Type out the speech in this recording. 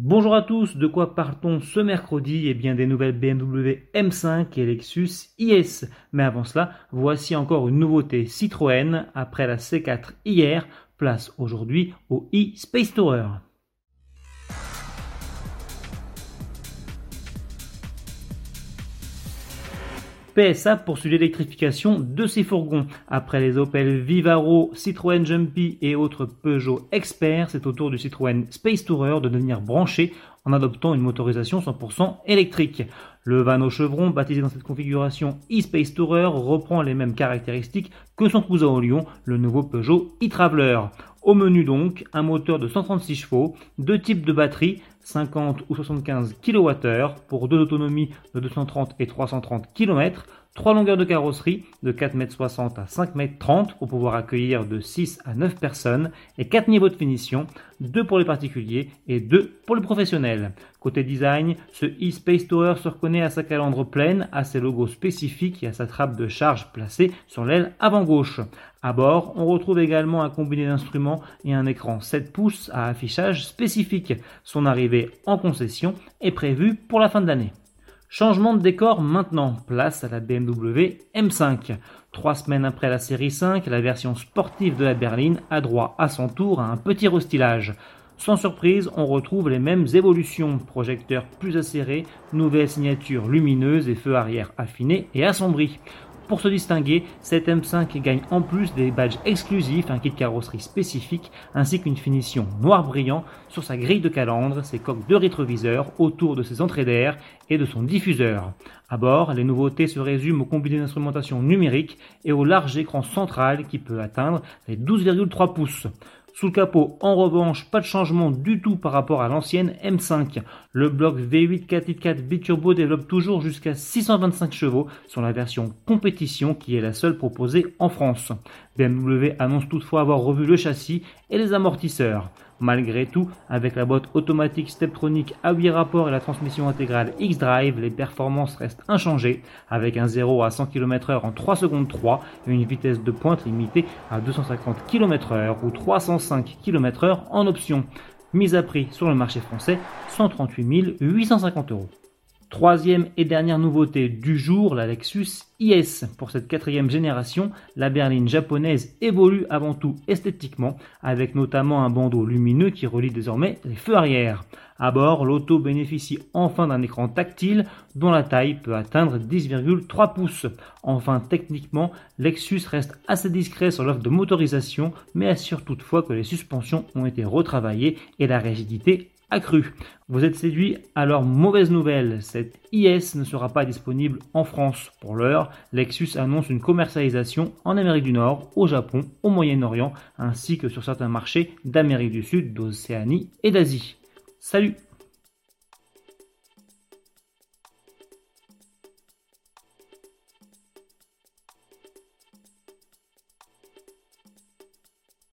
Bonjour à tous, de quoi partons ce mercredi? Eh bien des nouvelles BMW M5 et Lexus IS. Mais avant cela, voici encore une nouveauté Citroën. Après la C4 hier, place aujourd'hui au e-Space. PSA poursuit l'électrification de ses fourgons. Après les Opel Vivaro, Citroën Jumpy et autres Peugeot Expert, c'est au tour du Citroën Space Tourer de devenir branché en adoptant une motorisation 100% électrique. Le van au chevron, baptisé dans cette configuration e-Space Tourer, reprend les mêmes caractéristiques que son cousin au Lyon, le nouveau Peugeot e-Traveler. Au menu donc, un moteur de 136 chevaux, deux types de batteries, 50 ou 75 kWh pour deux autonomies de 230 et 330 km, trois longueurs de carrosserie de 4,60 m à 5,30 m pour pouvoir accueillir de 6 à 9 personnes et quatre niveaux de finition, deux pour les particuliers et deux pour les professionnels. Côté design, ce e-Space Tower se reconnaît à sa calandre pleine, à ses logos spécifiques et à sa trappe de charge placée sur l'aile avant gauche. À bord, on retrouve également un combiné d'instruments et un écran 7 pouces à affichage spécifique. Son arrivée en concession est prévue pour la fin de l'année. Changement de décor maintenant, place à la BMW M5. Trois semaines après la série 5, la version sportive de la berline a droit à son tour à un petit restylage. Sans surprise, on retrouve les mêmes évolutions, projecteurs plus acérés, nouvelles signatures lumineuses et feux arrière affinés et assombris. Pour se distinguer, cette M5 gagne en plus des badges exclusifs, un kit carrosserie spécifique, ainsi qu'une finition noir brillant sur sa grille de calandre, ses coques de rétroviseur, autour de ses entrées d'air et de son diffuseur. À bord, les nouveautés se résument au combiné d'instrumentation numérique et au large écran central qui peut atteindre les 12,3 pouces. Sous le capot, en revanche, pas de changement du tout par rapport à l'ancienne M5. Le bloc V8 4x4 biturbo développe toujours jusqu'à 625 chevaux sur la version compétition qui est la seule proposée en France. BMW annonce toutefois avoir revu le châssis et les amortisseurs. Malgré tout, avec la boîte automatique Steptronic à 8 rapports et la transmission intégrale X-Drive, les performances restent inchangées, avec un 0 à 100 km/h en 3 secondes 3 et une vitesse de pointe limitée à 250 km/h ou 305 km/h en option. Mise à prix sur le marché français, 138 850 euros. Troisième et dernière nouveauté du jour, la Lexus IS. Pour cette quatrième génération, la berline japonaise évolue avant tout esthétiquement, avec notamment un bandeau lumineux qui relie désormais les feux arrière. À bord, l'auto bénéficie enfin d'un écran tactile dont la taille peut atteindre 10,3 pouces. Enfin, techniquement, Lexus reste assez discret sur l'offre de motorisation, mais assure toutefois que les suspensions ont été retravaillées et la rigidité accru. Vous êtes séduit Alors mauvaise nouvelle, cette IS ne sera pas disponible en France. Pour l'heure, Lexus annonce une commercialisation en Amérique du Nord, au Japon, au Moyen-Orient, ainsi que sur certains marchés d'Amérique du Sud, d'Océanie et d'Asie. Salut